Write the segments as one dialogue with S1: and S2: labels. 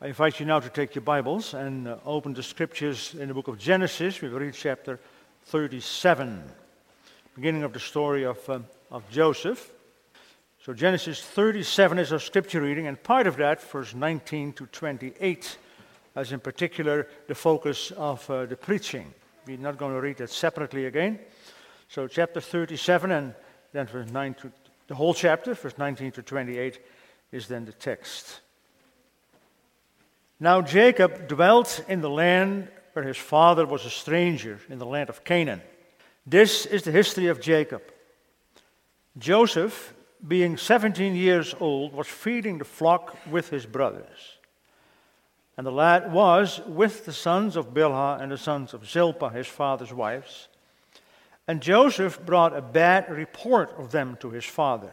S1: I invite you now to take your Bibles and uh, open the scriptures in the book of Genesis. We will read chapter 37, beginning of the story of, uh, of Joseph. So, Genesis 37 is our scripture reading, and part of that, verse 19 to 28, as in particular the focus of uh, the preaching. We're not going to read that separately again. So, chapter 37 and then verse 9 to the whole chapter, verse 19 to 28, is then the text. Now Jacob dwelt in the land where his father was a stranger, in the land of Canaan. This is the history of Jacob. Joseph, being 17 years old, was feeding the flock with his brothers. And the lad was with the sons of Bilhah and the sons of Zilpah, his father's wives. And Joseph brought a bad report of them to his father.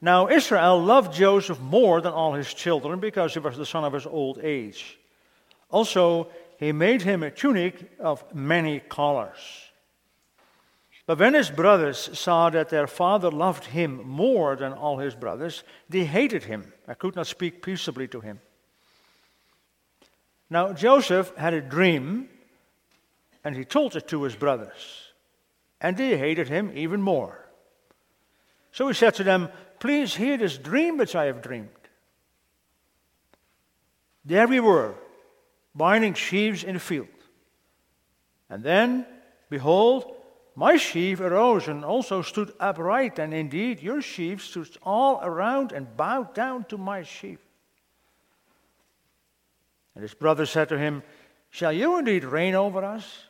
S1: Now, Israel loved Joseph more than all his children because he was the son of his old age. Also, he made him a tunic of many colors. But when his brothers saw that their father loved him more than all his brothers, they hated him and could not speak peaceably to him. Now, Joseph had a dream, and he told it to his brothers, and they hated him even more. So he said to them, Please hear this dream which I have dreamed. There we were, binding sheaves in the field. And then, behold, my sheaf arose and also stood upright, and indeed your sheaf stood all around and bowed down to my sheaf. And his brother said to him, Shall you indeed reign over us?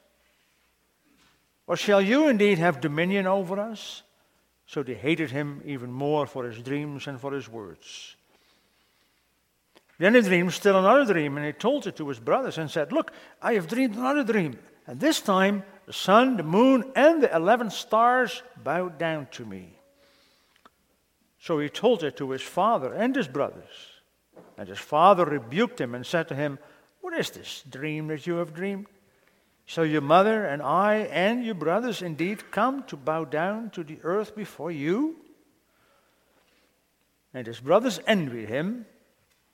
S1: Or shall you indeed have dominion over us? So they hated him even more for his dreams and for his words. Then he dreamed still another dream, and he told it to his brothers and said, Look, I have dreamed another dream. And this time the sun, the moon, and the eleven stars bowed down to me. So he told it to his father and his brothers. And his father rebuked him and said to him, What is this dream that you have dreamed? Shall your mother and I and your brothers indeed come to bow down to the earth before you? And his brothers envied him,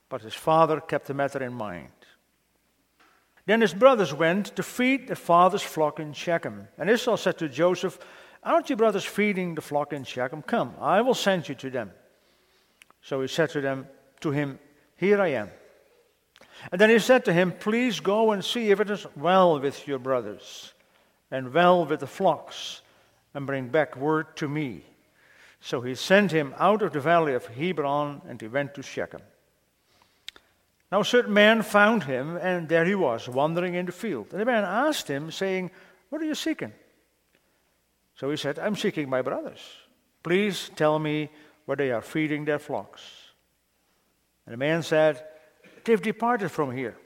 S1: but his father kept the matter in mind. Then his brothers went to feed their father's flock in Shechem. And Israel said to Joseph, Aren't your brothers feeding the flock in Shechem? Come, I will send you to them. So he said to them, to him, Here I am. And then he said to him, Please go and see if it is well with your brothers and well with the flocks, and bring back word to me. So he sent him out of the valley of Hebron, and he went to Shechem. Now a certain man found him, and there he was, wandering in the field. And the man asked him, saying, What are you seeking? So he said, I'm seeking my brothers. Please tell me where they are feeding their flocks. And the man said, They've departed from here.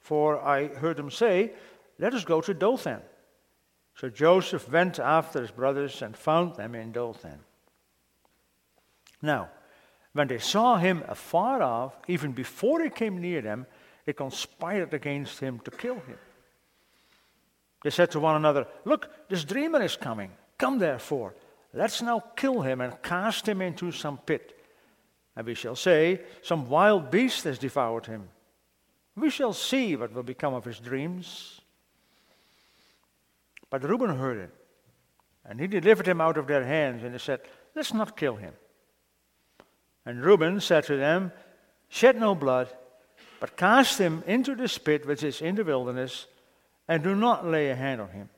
S1: For I heard them say, Let us go to Dothan. So Joseph went after his brothers and found them in Dothan. Now, when they saw him afar off, even before he came near them, they conspired against him to kill him. They said to one another, Look, this dreamer is coming. Come therefore, let's now kill him and cast him into some pit and we shall say, Some wild beast has devoured him. We shall see what will become of his dreams. But Reuben heard it, and he delivered him out of their hands, and he said, Let's not kill him. And Reuben said to them, Shed no blood, but cast him into the pit which is in the wilderness, and do not lay a hand on him,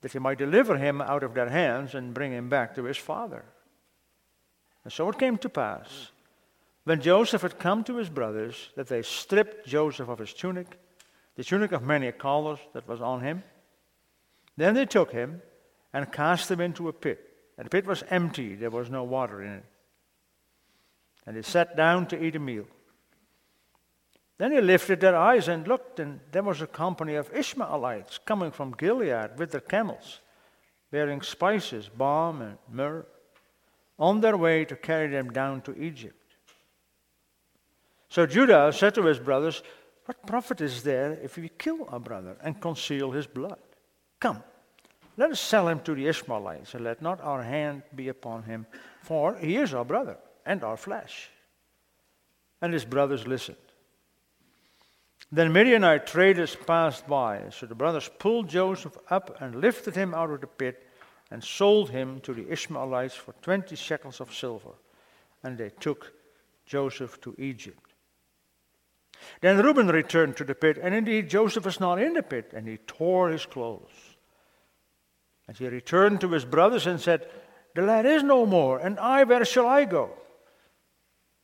S1: that he might deliver him out of their hands and bring him back to his father. And so it came to pass when Joseph had come to his brothers, that they stripped Joseph of his tunic, the tunic of many colors that was on him. Then they took him and cast him into a pit. And the pit was empty, there was no water in it. And they sat down to eat a meal. Then they lifted their eyes and looked, and there was a company of Ishmaelites coming from Gilead with their camels, bearing spices, balm, and myrrh, on their way to carry them down to Egypt. So Judah said to his brothers, What profit is there if we kill our brother and conceal his blood? Come, let us sell him to the Ishmaelites, and let not our hand be upon him, for he is our brother and our flesh. And his brothers listened. Then Midianite traders passed by. So the brothers pulled Joseph up and lifted him out of the pit and sold him to the Ishmaelites for 20 shekels of silver. And they took Joseph to Egypt. Then Reuben returned to the pit, and indeed Joseph was not in the pit, and he tore his clothes. And he returned to his brothers and said, The lad is no more, and I, where shall I go?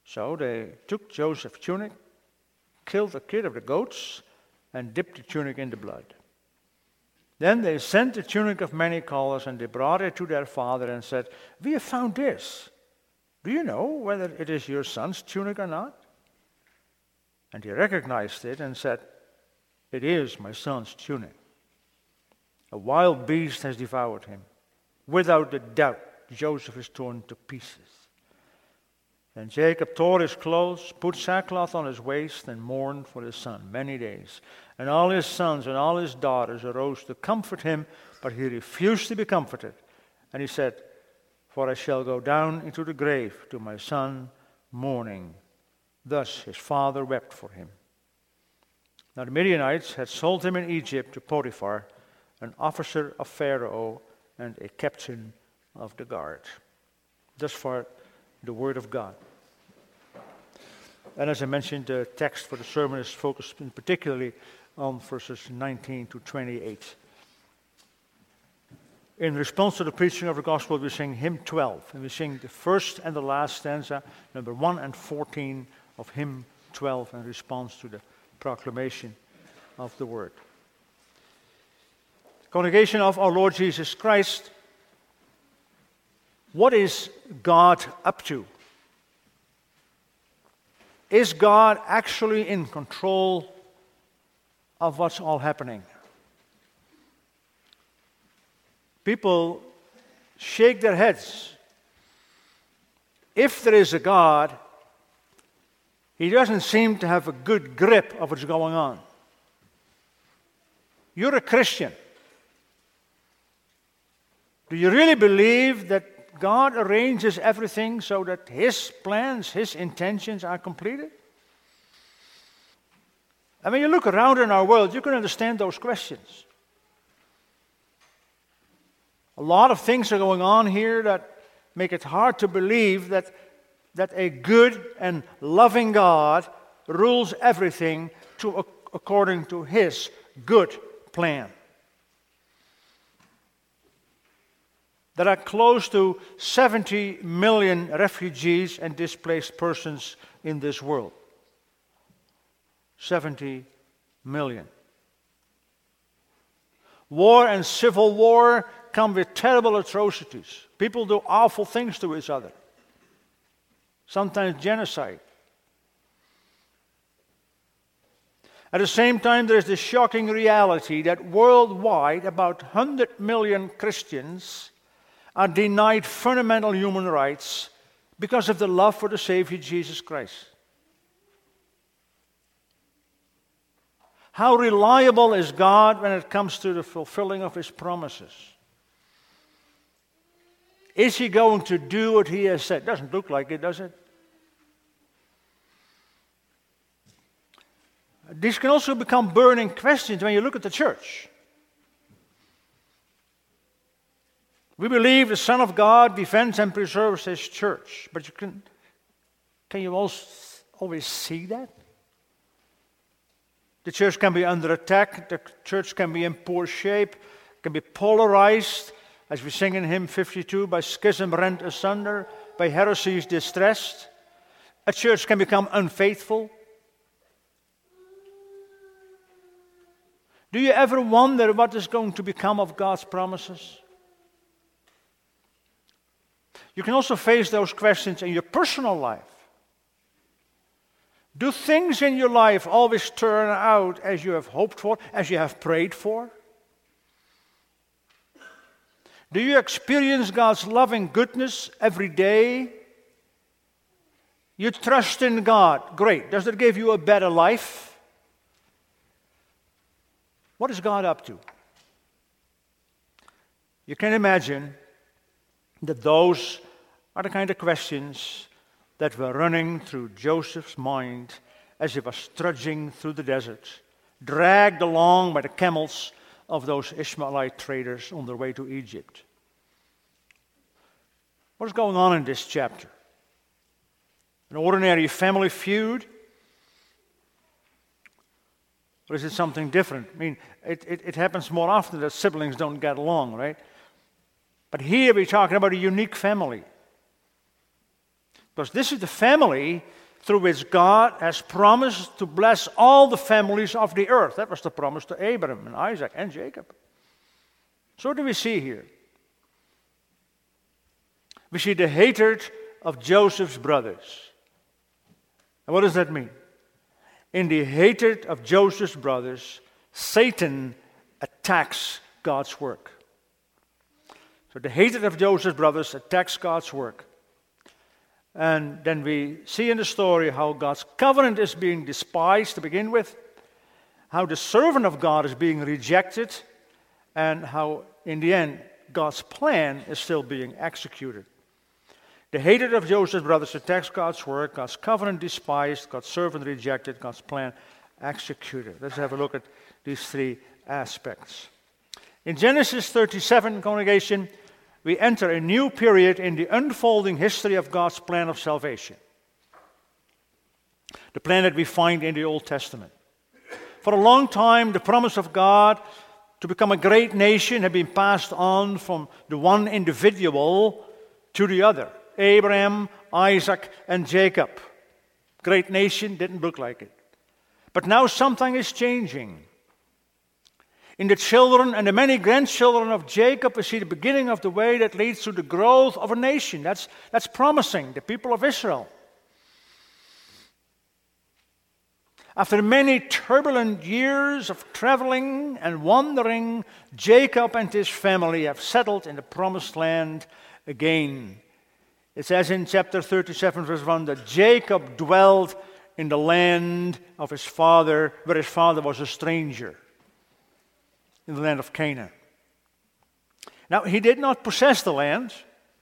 S1: So they took Joseph's tunic killed the kid of the goats and dipped the tunic in the blood. Then they sent the tunic of many colors and they brought it to their father and said, We have found this. Do you know whether it is your son's tunic or not? And he recognized it and said, It is my son's tunic. A wild beast has devoured him. Without a doubt, Joseph is torn to pieces. And Jacob tore his clothes, put sackcloth on his waist, and mourned for his son many days. And all his sons and all his daughters arose to comfort him, but he refused to be comforted. And he said, For I shall go down into the grave to my son mourning. Thus his father wept for him. Now the Midianites had sold him in Egypt to Potiphar, an officer of Pharaoh and a captain of the guard. Thus far, the Word of God. And as I mentioned, the text for the sermon is focused particularly on verses 19 to 28. In response to the preaching of the gospel, we sing hymn 12, and we sing the first and the last stanza, number 1 and 14 of hymn 12, in response to the proclamation of the word. Congregation of our Lord Jesus Christ, what is God up to? Is God actually in control of what's all happening? People shake their heads. If there is a God, he doesn't seem to have a good grip of what's going on. You're a Christian. Do you really believe that God arranges everything so that His plans, His intentions are completed? And when you look around in our world, you can understand those questions. A lot of things are going on here that make it hard to believe that, that a good and loving God rules everything to, according to His good plan. There are close to 70 million refugees and displaced persons in this world. 70 million. War and civil war come with terrible atrocities. People do awful things to each other, sometimes genocide. At the same time, there is the shocking reality that worldwide, about 100 million Christians are denied fundamental human rights because of the love for the Savior Jesus Christ. How reliable is God when it comes to the fulfilling of His promises? Is He going to do what He has said? Doesn't look like it, does it? These can also become burning questions when you look at the church. We believe the Son of God defends and preserves His church. But you can, can you always see that? The church can be under attack, the church can be in poor shape, can be polarized, as we sing in hymn 52, by schism rent asunder, by heresies distressed. A church can become unfaithful. Do you ever wonder what is going to become of God's promises? You can also face those questions in your personal life. Do things in your life always turn out as you have hoped for, as you have prayed for? Do you experience God's loving goodness every day? You trust in God. Great. Does it give you a better life? What is God up to? You can imagine that those are the kind of questions that were running through Joseph's mind as he was trudging through the desert, dragged along by the camels of those Ishmaelite traders on their way to Egypt. What's going on in this chapter? An ordinary family feud? Or is it something different? I mean, it, it, it, happens more often that siblings don't get along, right? But here we're talking about a unique family. Because this is the family through which God has promised to bless all the families of the earth. That was the promise to Abraham and Isaac and Jacob. So, what do we see here? We see the hatred of Joseph's brothers. And what does that mean? In the hatred of Joseph's brothers, Satan attacks God's work. So, the hatred of Joseph's brothers attacks God's work. And then we see in the story how God's covenant is being despised to begin with, how the servant of God is being rejected, and how, in the end, God's plan is still being executed. The hatred of Joseph's brothers attacks God's work, God's covenant despised, God's servant rejected, God's plan executed. Let's have a look at these three aspects. In Genesis 37, congregation, we enter a new period in the unfolding history of God's plan of salvation. The plan that we find in the Old Testament. For a long time, the promise of God to become a great nation had been passed on from the one individual to the other Abraham, Isaac, and Jacob. Great nation didn't look like it. But now something is changing. In the children and the many grandchildren of Jacob, we see the beginning of the way that leads to the growth of a nation. That's, that's promising, the people of Israel. After many turbulent years of traveling and wandering, Jacob and his family have settled in the promised land again. It says in chapter 37, verse 1, that Jacob dwelled in the land of his father, where his father was a stranger in the land of Canaan. Now, he did not possess the land.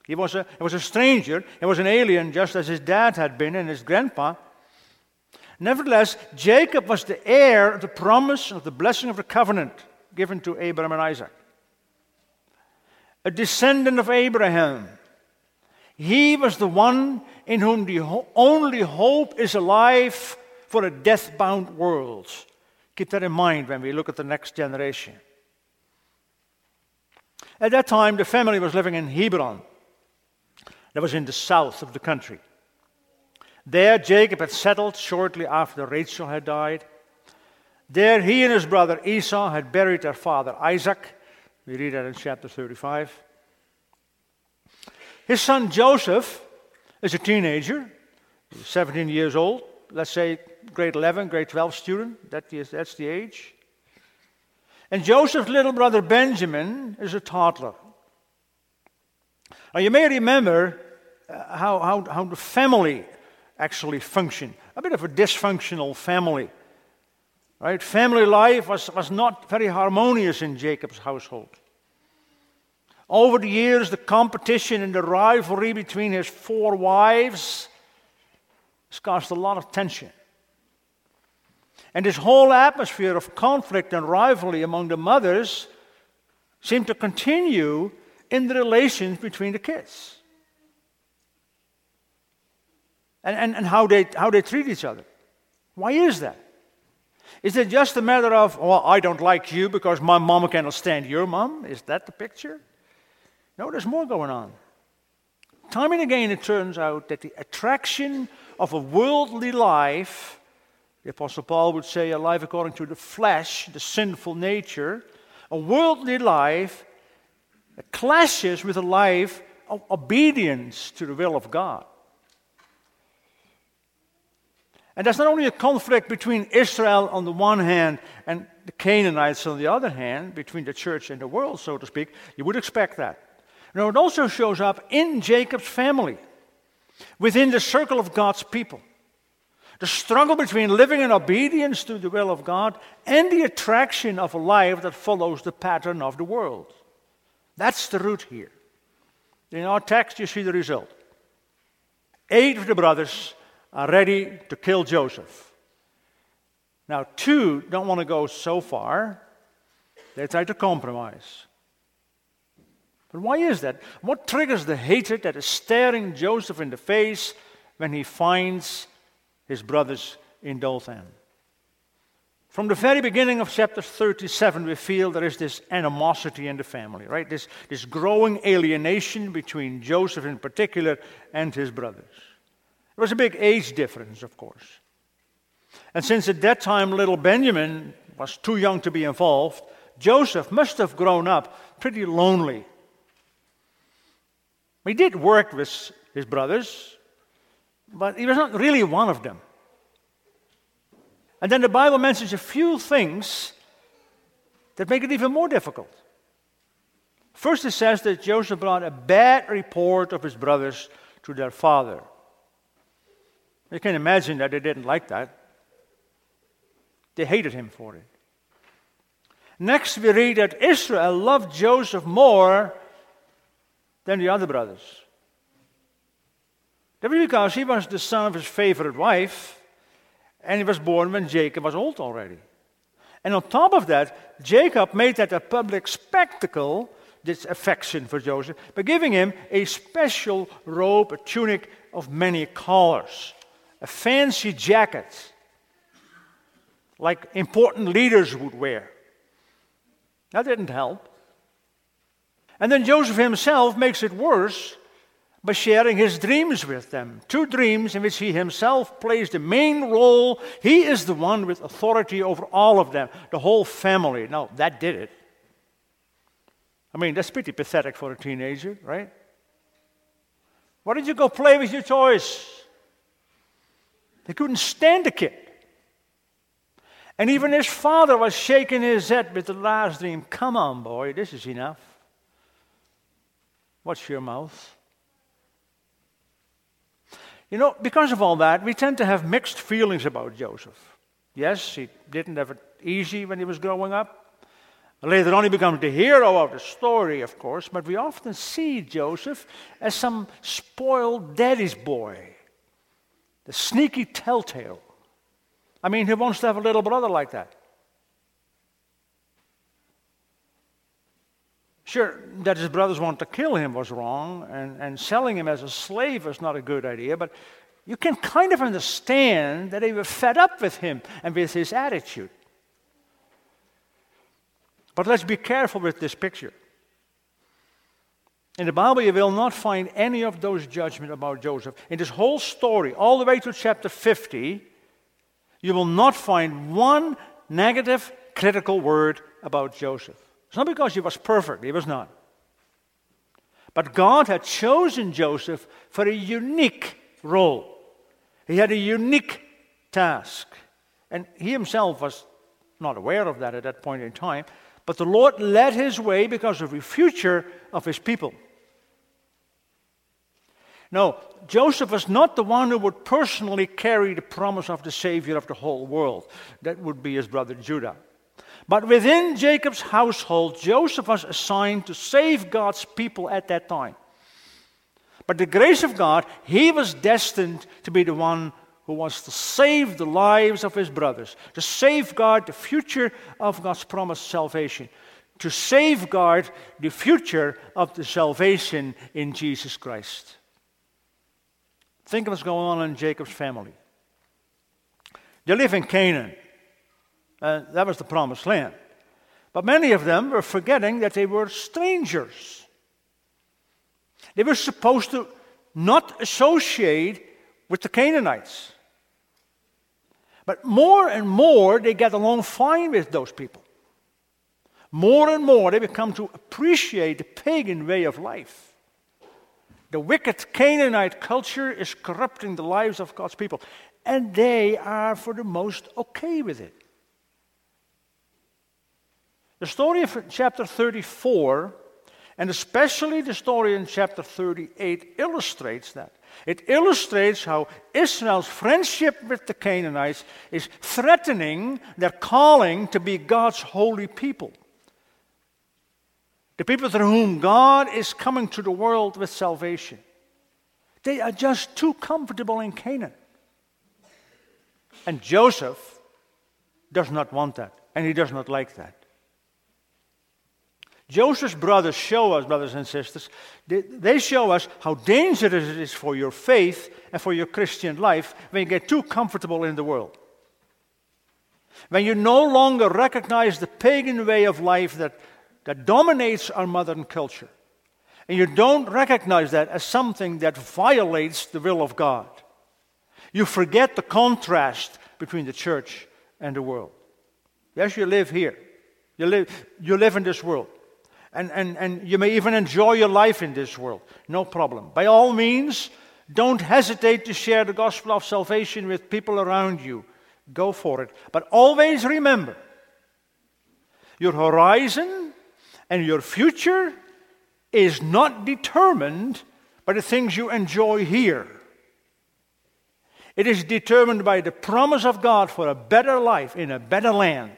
S1: He was a, he was a stranger. He was an alien, just as his dad had been and his grandpa. Nevertheless, Jacob was the heir of the promise of the blessing of the covenant given to Abraham and Isaac. A descendant of Abraham. He was the one in whom the only hope is alive for a death bound world. Keep that in mind when we look at the next generation. At that time, the family was living in Hebron, that was in the south of the country. There, Jacob had settled shortly after Rachel had died. There, he and his brother Esau had buried their father Isaac. We read that in chapter 35. His son Joseph is a teenager, 17 years old, let's say grade 11, grade 12 student. That is, that's the age. And Joseph's little brother Benjamin is a toddler. Now, you may remember uh, how, how, how the family actually functioned a bit of a dysfunctional family. Right? Family life was, was not very harmonious in Jacob's household. Over the years, the competition and the rivalry between his four wives has caused a lot of tension. And this whole atmosphere of conflict and rivalry among the mothers seemed to continue in the relations between the kids and, and, and how, they, how they treat each other. Why is that? Is it just a matter of, well, I don't like you because my mom cannot stand your mom? Is that the picture? No, there's more going on. Time and again, it turns out that the attraction of a worldly life the Apostle Paul would say a life according to the flesh, the sinful nature, a worldly life that clashes with a life of obedience to the will of God. And that's not only a conflict between Israel on the one hand and the Canaanites on the other hand, between the church and the world, so to speak. You would expect that. No, it also shows up in Jacob's family, within the circle of God's people. The struggle between living in obedience to the will of God and the attraction of a life that follows the pattern of the world. That's the root here. In our text, you see the result. Eight of the brothers are ready to kill Joseph. Now, two don't want to go so far, they try to compromise. But why is that? What triggers the hatred that is staring Joseph in the face when he finds his brothers in Dothan? From the very beginning of chapter 37, we feel there is this animosity in the family, right? This, this growing alienation between Joseph in particular and his brothers. There was a big age difference, of course. And since at that time little Benjamin was too young to be involved, Joseph must have grown up pretty lonely. He did work with his brothers, but he was not really one of them. And then the Bible mentions a few things that make it even more difficult. First, it says that Joseph brought a bad report of his brothers to their father. You can imagine that they didn't like that. They hated him for it. Next, we read that Israel loved Joseph more than the other brothers. That was because he was the son of his favorite wife, and he was born when Jacob was old already. And on top of that, Jacob made that a public spectacle, this affection for Joseph, by giving him a special robe, a tunic of many colors, a fancy jacket, like important leaders would wear. That didn't help. And then Joseph himself makes it worse by sharing his dreams with them. Two dreams in which he himself plays the main role. He is the one with authority over all of them, the whole family. Now, that did it. I mean, that's pretty pathetic for a teenager, right? Why did you go play with your toys? They couldn't stand the kid. And even his father was shaking his head with the last dream. Come on, boy, this is enough. Watch your mouth. You know, because of all that, we tend to have mixed feelings about Joseph. Yes, he didn't have it easy when he was growing up. Later on, he becomes the hero of the story, of course, but we often see Joseph as some spoiled daddy's boy, the sneaky telltale. I mean, he wants to have a little brother like that. Sure, that his brothers want to kill him was wrong, and, and selling him as a slave was not a good idea, but you can kind of understand that they were fed up with him and with his attitude. But let's be careful with this picture. In the Bible, you will not find any of those judgments about Joseph. In this whole story, all the way to chapter 50, you will not find one negative, critical word about Joseph. It's not because he was perfect, he was not. But God had chosen Joseph for a unique role. He had a unique task. And he himself was not aware of that at that point in time. But the Lord led his way because of the future of his people. No, Joseph was not the one who would personally carry the promise of the Savior of the whole world. That would be his brother Judah. But within Jacob's household, Joseph was assigned to save God's people at that time. But the grace of God, he was destined to be the one who was to save the lives of his brothers, to safeguard the future of God's promised salvation, to safeguard the future of the salvation in Jesus Christ. Think of what's going on in Jacob's family. They live in Canaan. Uh, that was the promised land. But many of them were forgetting that they were strangers. They were supposed to not associate with the Canaanites. But more and more, they get along fine with those people. More and more, they become to appreciate the pagan way of life. The wicked Canaanite culture is corrupting the lives of God's people, and they are, for the most, okay with it. The story of chapter 34, and especially the story in chapter 38, illustrates that. It illustrates how Israel's friendship with the Canaanites is threatening their calling to be God's holy people. The people through whom God is coming to the world with salvation. They are just too comfortable in Canaan. And Joseph does not want that, and he does not like that. Joseph's brothers show us, brothers and sisters, they show us how dangerous it is for your faith and for your Christian life when you get too comfortable in the world. When you no longer recognize the pagan way of life that, that dominates our modern culture, and you don't recognize that as something that violates the will of God, you forget the contrast between the church and the world. Yes, you live here. You live, you live in this world and, and, and you may even enjoy your life in this world. No problem. By all means, don't hesitate to share the gospel of salvation with people around you. Go for it. But always remember your horizon and your future is not determined by the things you enjoy here. It is determined by the promise of God for a better life in a better land.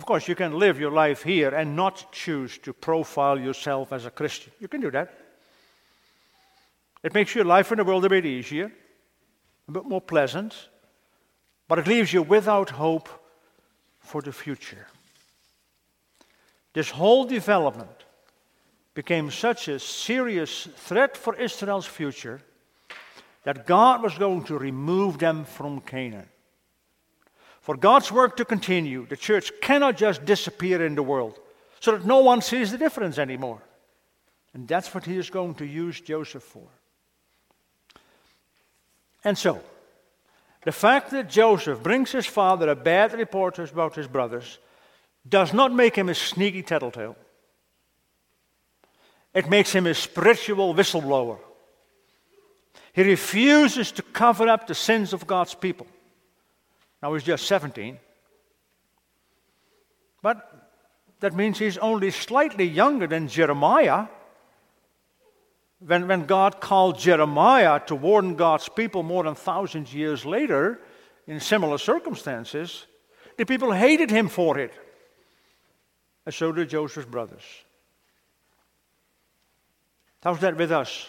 S1: Of course, you can live your life here and not choose to profile yourself as a Christian. You can do that. It makes your life in the world a bit easier, a bit more pleasant, but it leaves you without hope for the future. This whole development became such a serious threat for Israel's future that God was going to remove them from Canaan. For God's work to continue, the church cannot just disappear in the world so that no one sees the difference anymore. And that's what he is going to use Joseph for. And so, the fact that Joseph brings his father a bad report about his brothers does not make him a sneaky tattletale. It makes him a spiritual whistleblower. He refuses to cover up the sins of God's people. Now he's just 17. But that means he's only slightly younger than Jeremiah. When, when God called Jeremiah to warn God's people more than thousands years later, in similar circumstances, the people hated him for it. And so did Joseph's brothers. How's that with us?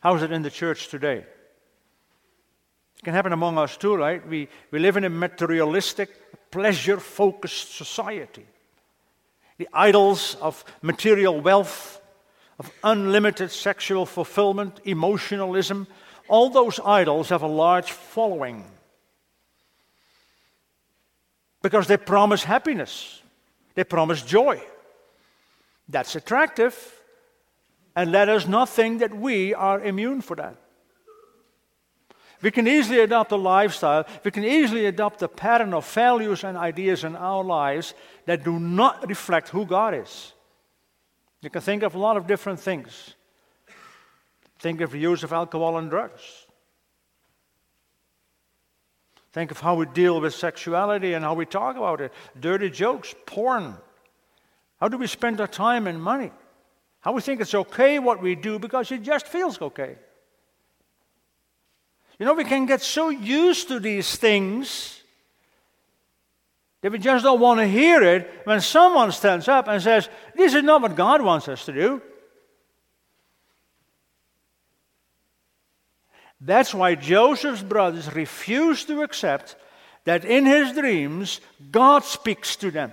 S1: How's it in the church today? It can happen among us too, right? We, we live in a materialistic, pleasure focused society. The idols of material wealth, of unlimited sexual fulfillment, emotionalism, all those idols have a large following because they promise happiness, they promise joy. That's attractive, and let us not think that we are immune for that. We can easily adopt a lifestyle, we can easily adopt a pattern of values and ideas in our lives that do not reflect who God is. You can think of a lot of different things. Think of the use of alcohol and drugs. Think of how we deal with sexuality and how we talk about it. Dirty jokes, porn. How do we spend our time and money? How we think it's okay what we do because it just feels okay. You know, we can get so used to these things that we just don't want to hear it when someone stands up and says, This is not what God wants us to do. That's why Joseph's brothers refused to accept that in his dreams God speaks to them.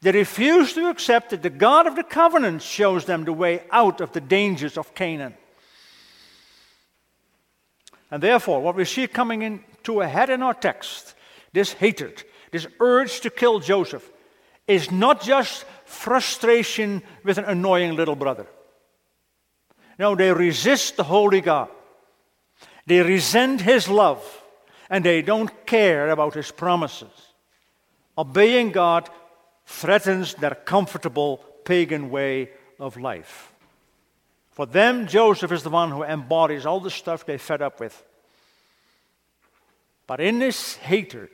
S1: They refuse to accept that the God of the covenant shows them the way out of the dangers of Canaan. And therefore, what we see coming into a head in our text, this hatred, this urge to kill Joseph, is not just frustration with an annoying little brother. No, they resist the holy God. They resent his love, and they don't care about his promises. Obeying God threatens their comfortable pagan way of life. For them, Joseph is the one who embodies all the stuff they fed up with. But in this hatred,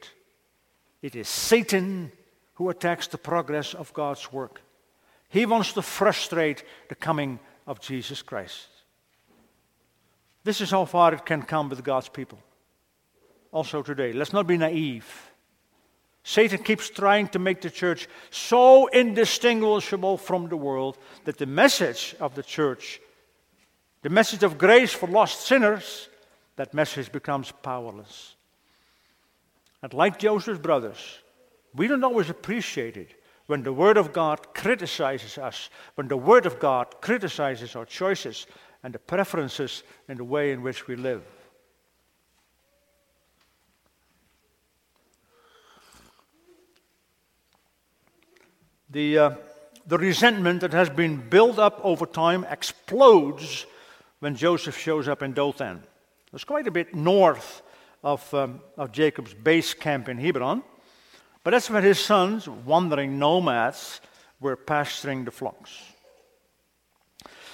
S1: it is Satan who attacks the progress of God's work. He wants to frustrate the coming of Jesus Christ. This is how far it can come with God's people. Also today, let's not be naive. Satan keeps trying to make the church so indistinguishable from the world that the message of the church the message of grace for lost sinners that message becomes powerless. And like Joseph's brothers, we don't always appreciate it when the Word of God criticizes us, when the Word of God criticizes our choices and the preferences and the way in which we live. The, uh, the resentment that has been built up over time explodes when Joseph shows up in Dothan. It's quite a bit north of, um, of Jacob's base camp in Hebron, but that's where his sons, wandering nomads, were pasturing the flocks.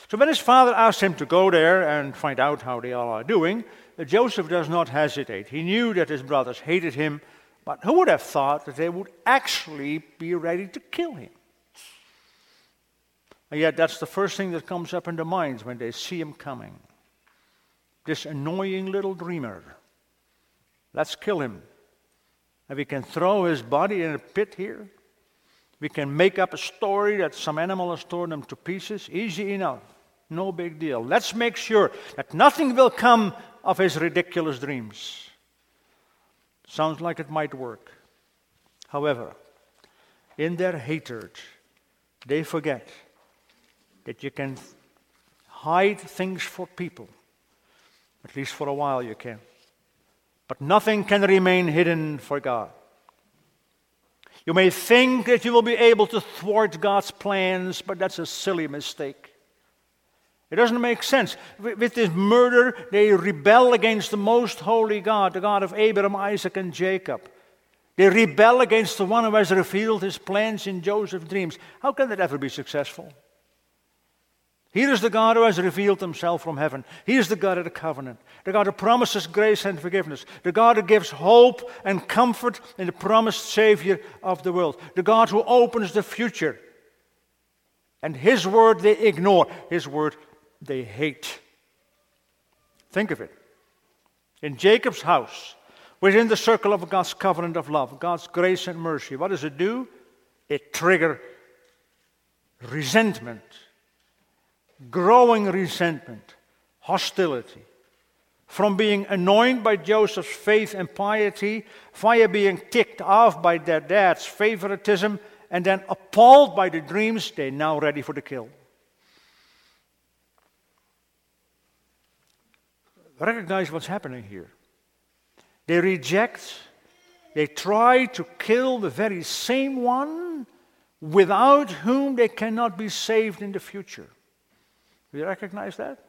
S1: So when his father asked him to go there and find out how they all are doing, Joseph does not hesitate. He knew that his brothers hated him but who would have thought that they would actually be ready to kill him? And yet, that's the first thing that comes up in their minds when they see him coming. This annoying little dreamer. Let's kill him. And we can throw his body in a pit here. We can make up a story that some animal has torn him to pieces. Easy enough. No big deal. Let's make sure that nothing will come of his ridiculous dreams. Sounds like it might work. However, in their hatred, they forget that you can hide things for people. At least for a while you can. But nothing can remain hidden for God. You may think that you will be able to thwart God's plans, but that's a silly mistake. It doesn't make sense. With this murder, they rebel against the most holy God, the God of Abraham, Isaac, and Jacob. They rebel against the one who has revealed his plans in Joseph's dreams. How can that ever be successful? Here is the God who has revealed himself from heaven. He is the God of the covenant, the God who promises grace and forgiveness, the God who gives hope and comfort in the promised Savior of the world, the God who opens the future. And His word they ignore, His word they hate. Think of it. In Jacob's house, within the circle of God's covenant of love, God's grace and mercy, what does it do? It triggers resentment, growing resentment, hostility. From being annoyed by Joseph's faith and piety, via being ticked off by their dad's favoritism, and then appalled by the dreams, they're now ready for the kill. recognize what's happening here. They reject, they try to kill the very same one without whom they cannot be saved in the future. You recognize that?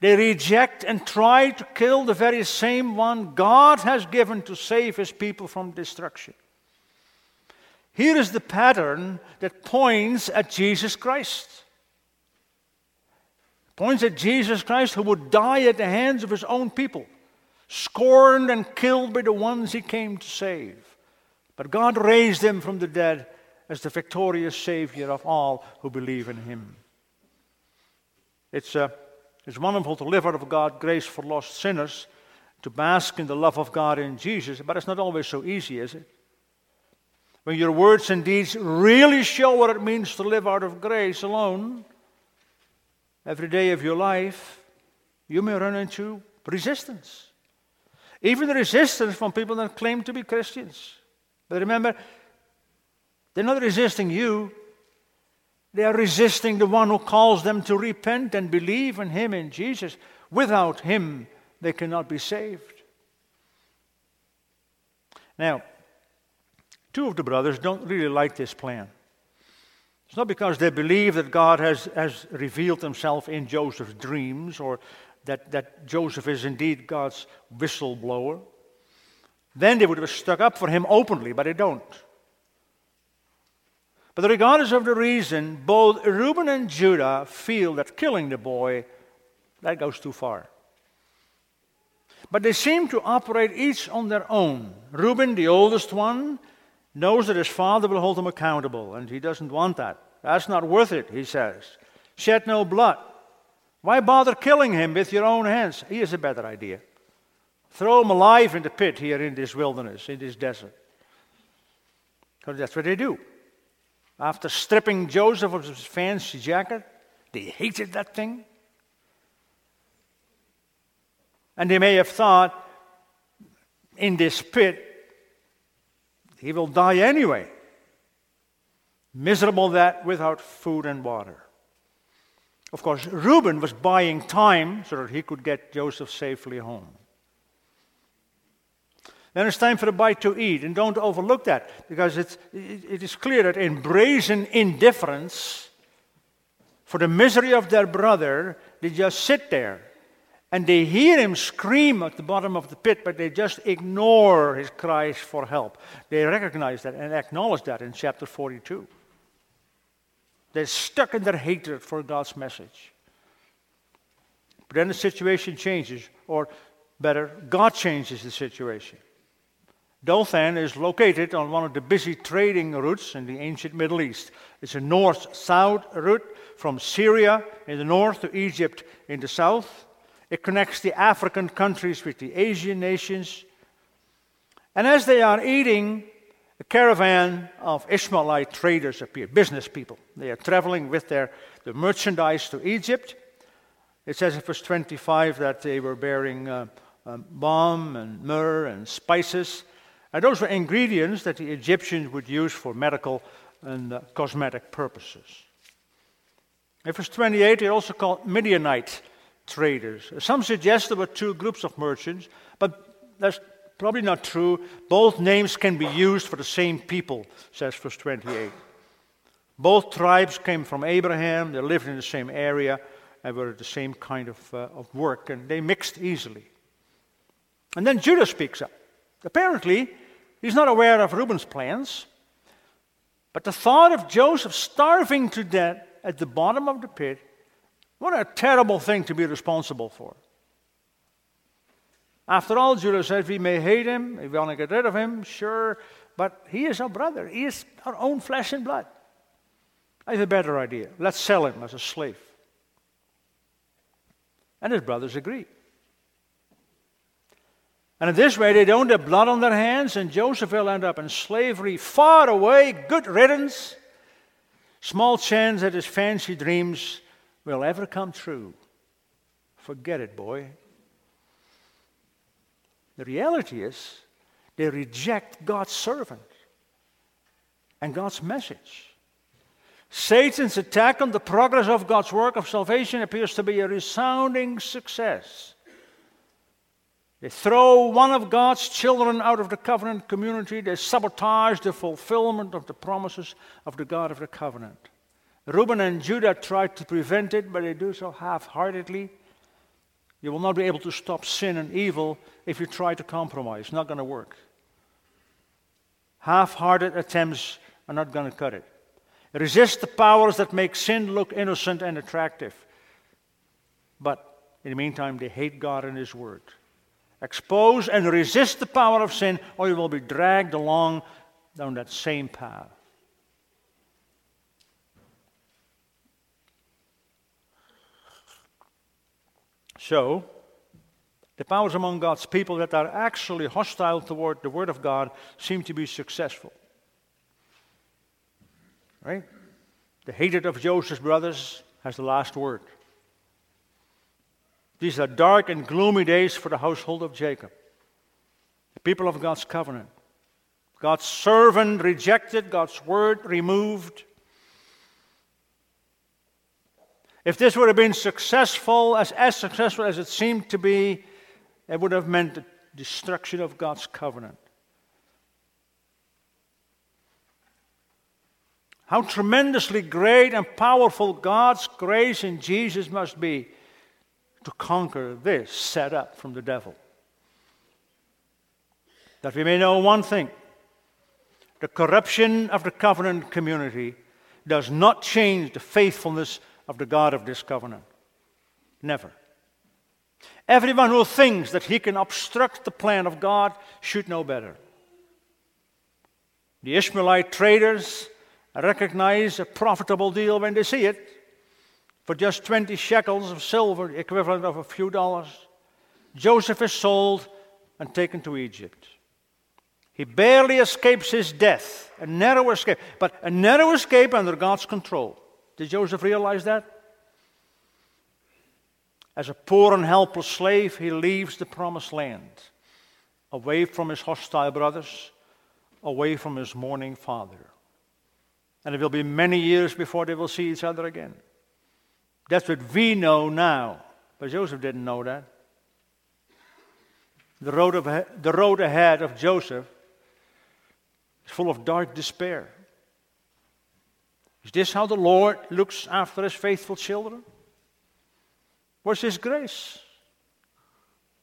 S1: They reject and try to kill the very same one God has given to save his people from destruction. Here is the pattern that points at Jesus Christ points at Jesus Christ who would die at the hands of his own people, scorned and killed by the ones he came to save. But God raised him from the dead as the victorious Savior of all who believe in him. It's, uh, it's wonderful to live out of God's grace for lost sinners, to bask in the love of God in Jesus, but it's not always so easy, is it? When your words and deeds really show what it means to live out of grace alone, every day of your life, you may run into resistance. Even resistance from people that claim to be Christians. But remember, they're not resisting you, they are resisting the one who calls them to repent and believe in Him, in Jesus. Without Him, they cannot be saved. Now, two of the brothers don't really like this plan. It's not because they believe that God has, has revealed himself in Joseph's dreams or that, that Joseph is indeed God's whistleblower. Then they would have stuck up for him openly, but they don't. But regardless of the reason, both Reuben and Judah feel that killing the boy, that goes too far. But they seem to operate each on their own. Reuben, the oldest one, knows that his father will hold him accountable, and he doesn't want that. That's not worth it, he says. Shed no blood. Why bother killing him with your own hands? Here's a better idea. Throw him alive in the pit here in this wilderness, in this desert. Because that's what they do. After stripping Joseph of his fancy jacket, they hated that thing. And they may have thought, in this pit, he will die anyway. Miserable that without food and water. Of course, Reuben was buying time so that he could get Joseph safely home. Then it's time for the bite to eat, and don't overlook that because it's, it is clear that in brazen indifference for the misery of their brother, they just sit there and they hear him scream at the bottom of the pit, but they just ignore his cries for help. They recognize that and acknowledge that in chapter 42. They're stuck in their hatred for God's message. But then the situation changes, or better, God changes the situation. Dothan is located on one of the busy trading routes in the ancient Middle East. It's a north south route from Syria in the north to Egypt in the south. It connects the African countries with the Asian nations. And as they are eating, a caravan of Ishmaelite traders appear, business people. They are traveling with their the merchandise to Egypt. It says in verse 25 that they were bearing uh, um, balm and myrrh and spices. And those were ingredients that the Egyptians would use for medical and uh, cosmetic purposes. In verse 28, they're also called Midianite traders. Some suggest there were two groups of merchants, but that's probably not true. Both names can be used for the same people, says verse 28. Both tribes came from Abraham, they lived in the same area, and were the same kind of, uh, of work, and they mixed easily. And then Judah speaks up. Apparently, he's not aware of Reuben's plans, but the thought of Joseph starving to death at the bottom of the pit what a terrible thing to be responsible for. After all, Judah said, we may hate him, if we want to get rid of him, sure, but he is our brother. He is our own flesh and blood. I have a better idea. Let's sell him as a slave. And his brothers agree. And in this way, they don't have blood on their hands, and Joseph will end up in slavery far away, good riddance. Small chance that his fancy dreams will ever come true. Forget it, boy. The reality is, they reject God's servant and God's message. Satan's attack on the progress of God's work of salvation appears to be a resounding success. They throw one of God's children out of the covenant community. They sabotage the fulfillment of the promises of the God of the covenant. Reuben and Judah tried to prevent it, but they do so half heartedly. You will not be able to stop sin and evil if you try to compromise. Not going to work. Half hearted attempts are not going to cut it. Resist the powers that make sin look innocent and attractive. But in the meantime, they hate God and His Word. Expose and resist the power of sin, or you will be dragged along down that same path. So, the powers among God's people that are actually hostile toward the Word of God seem to be successful. Right? The hatred of Joseph's brothers has the last word. These are dark and gloomy days for the household of Jacob, the people of God's covenant. God's servant rejected, God's word removed. If this would have been successful, as, as successful as it seemed to be, it would have meant the destruction of God's covenant. How tremendously great and powerful God's grace in Jesus must be to conquer this set up from the devil. That we may know one thing the corruption of the covenant community does not change the faithfulness of the God of this covenant. Never. Everyone who thinks that he can obstruct the plan of God should know better. The Ishmaelite traders recognize a profitable deal when they see it. For just 20 shekels of silver, the equivalent of a few dollars, Joseph is sold and taken to Egypt. He barely escapes his death, a narrow escape, but a narrow escape under God's control. Did Joseph realize that? As a poor and helpless slave, he leaves the promised land, away from his hostile brothers, away from his mourning father. And it will be many years before they will see each other again. That's what we know now. But Joseph didn't know that. The road, of, the road ahead of Joseph is full of dark despair. Is this how the Lord looks after his faithful children? Where's his grace?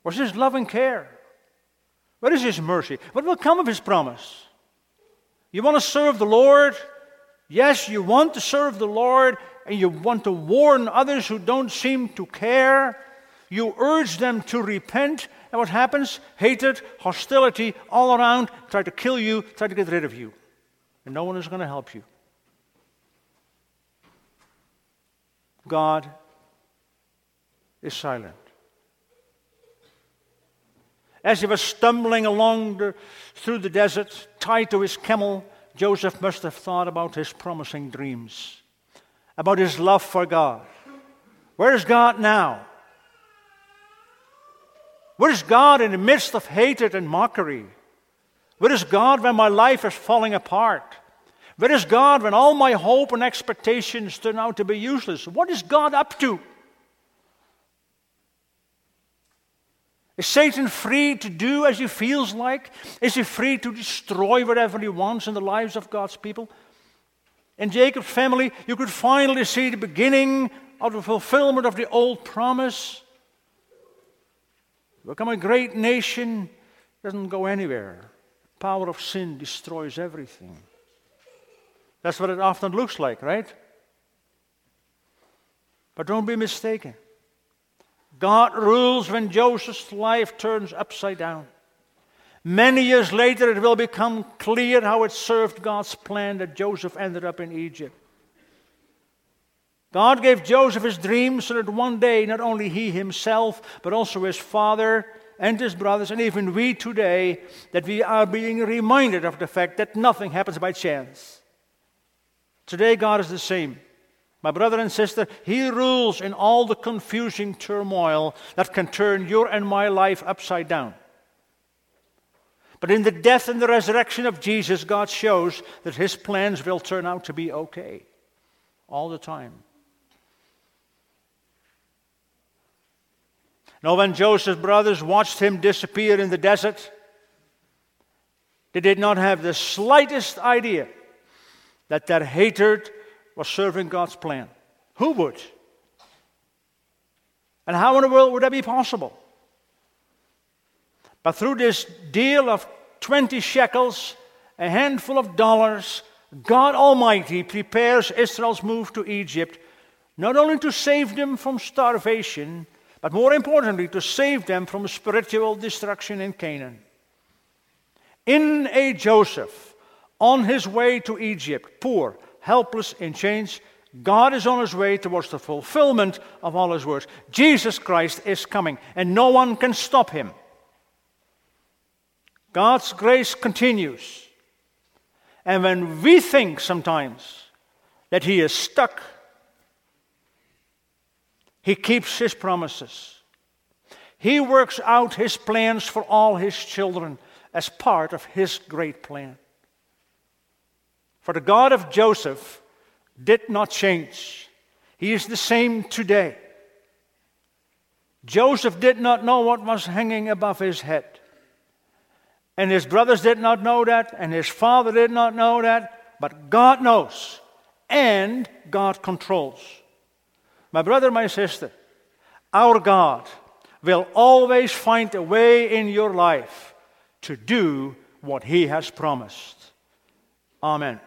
S1: Where's his loving care? Where is his mercy? What will come of his promise? You want to serve the Lord? Yes, you want to serve the Lord and you want to warn others who don't seem to care. You urge them to repent, and what happens? Hatred, hostility all around, try to kill you, try to get rid of you. And no one is going to help you. God is silent. As he was stumbling along the, through the desert, tied to his camel, Joseph must have thought about his promising dreams, about his love for God. Where is God now? Where is God in the midst of hatred and mockery? Where is God when my life is falling apart? Where is God when all my hope and expectations turn out to be useless? What is God up to? Is Satan free to do as he feels like? Is he free to destroy whatever he wants in the lives of God's people? In Jacob's family, you could finally see the beginning of the fulfillment of the old promise. Become a great nation doesn't go anywhere. The power of sin destroys everything. That's what it often looks like, right? But don't be mistaken. God rules when Joseph's life turns upside down. Many years later, it will become clear how it served God's plan that Joseph ended up in Egypt. God gave Joseph his dream so that one day not only he himself, but also his father and his brothers, and even we today, that we are being reminded of the fact that nothing happens by chance. Today, God is the same. My brother and sister, He rules in all the confusing turmoil that can turn your and my life upside down. But in the death and the resurrection of Jesus, God shows that His plans will turn out to be okay all the time. Now, when Joseph's brothers watched him disappear in the desert, they did not have the slightest idea that their hatred was serving God's plan. Who would? And how in the world would that be possible? But through this deal of 20 shekels, a handful of dollars, God Almighty prepares Israel's move to Egypt not only to save them from starvation, but more importantly, to save them from spiritual destruction in Canaan. In a Joseph, on his way to Egypt, poor, helpless, in chains, God is on his way towards the fulfillment of all his words. Jesus Christ is coming, and no one can stop him. God's grace continues. And when we think sometimes that he is stuck, he keeps his promises. He works out his plans for all his children as part of his great plan. For the God of Joseph did not change, He is the same today. Joseph did not know what was hanging above his head. And his brothers did not know that, and his father did not know that, but God knows, and God controls. My brother, my sister, our God will always find a way in your life to do what He has promised. Amen.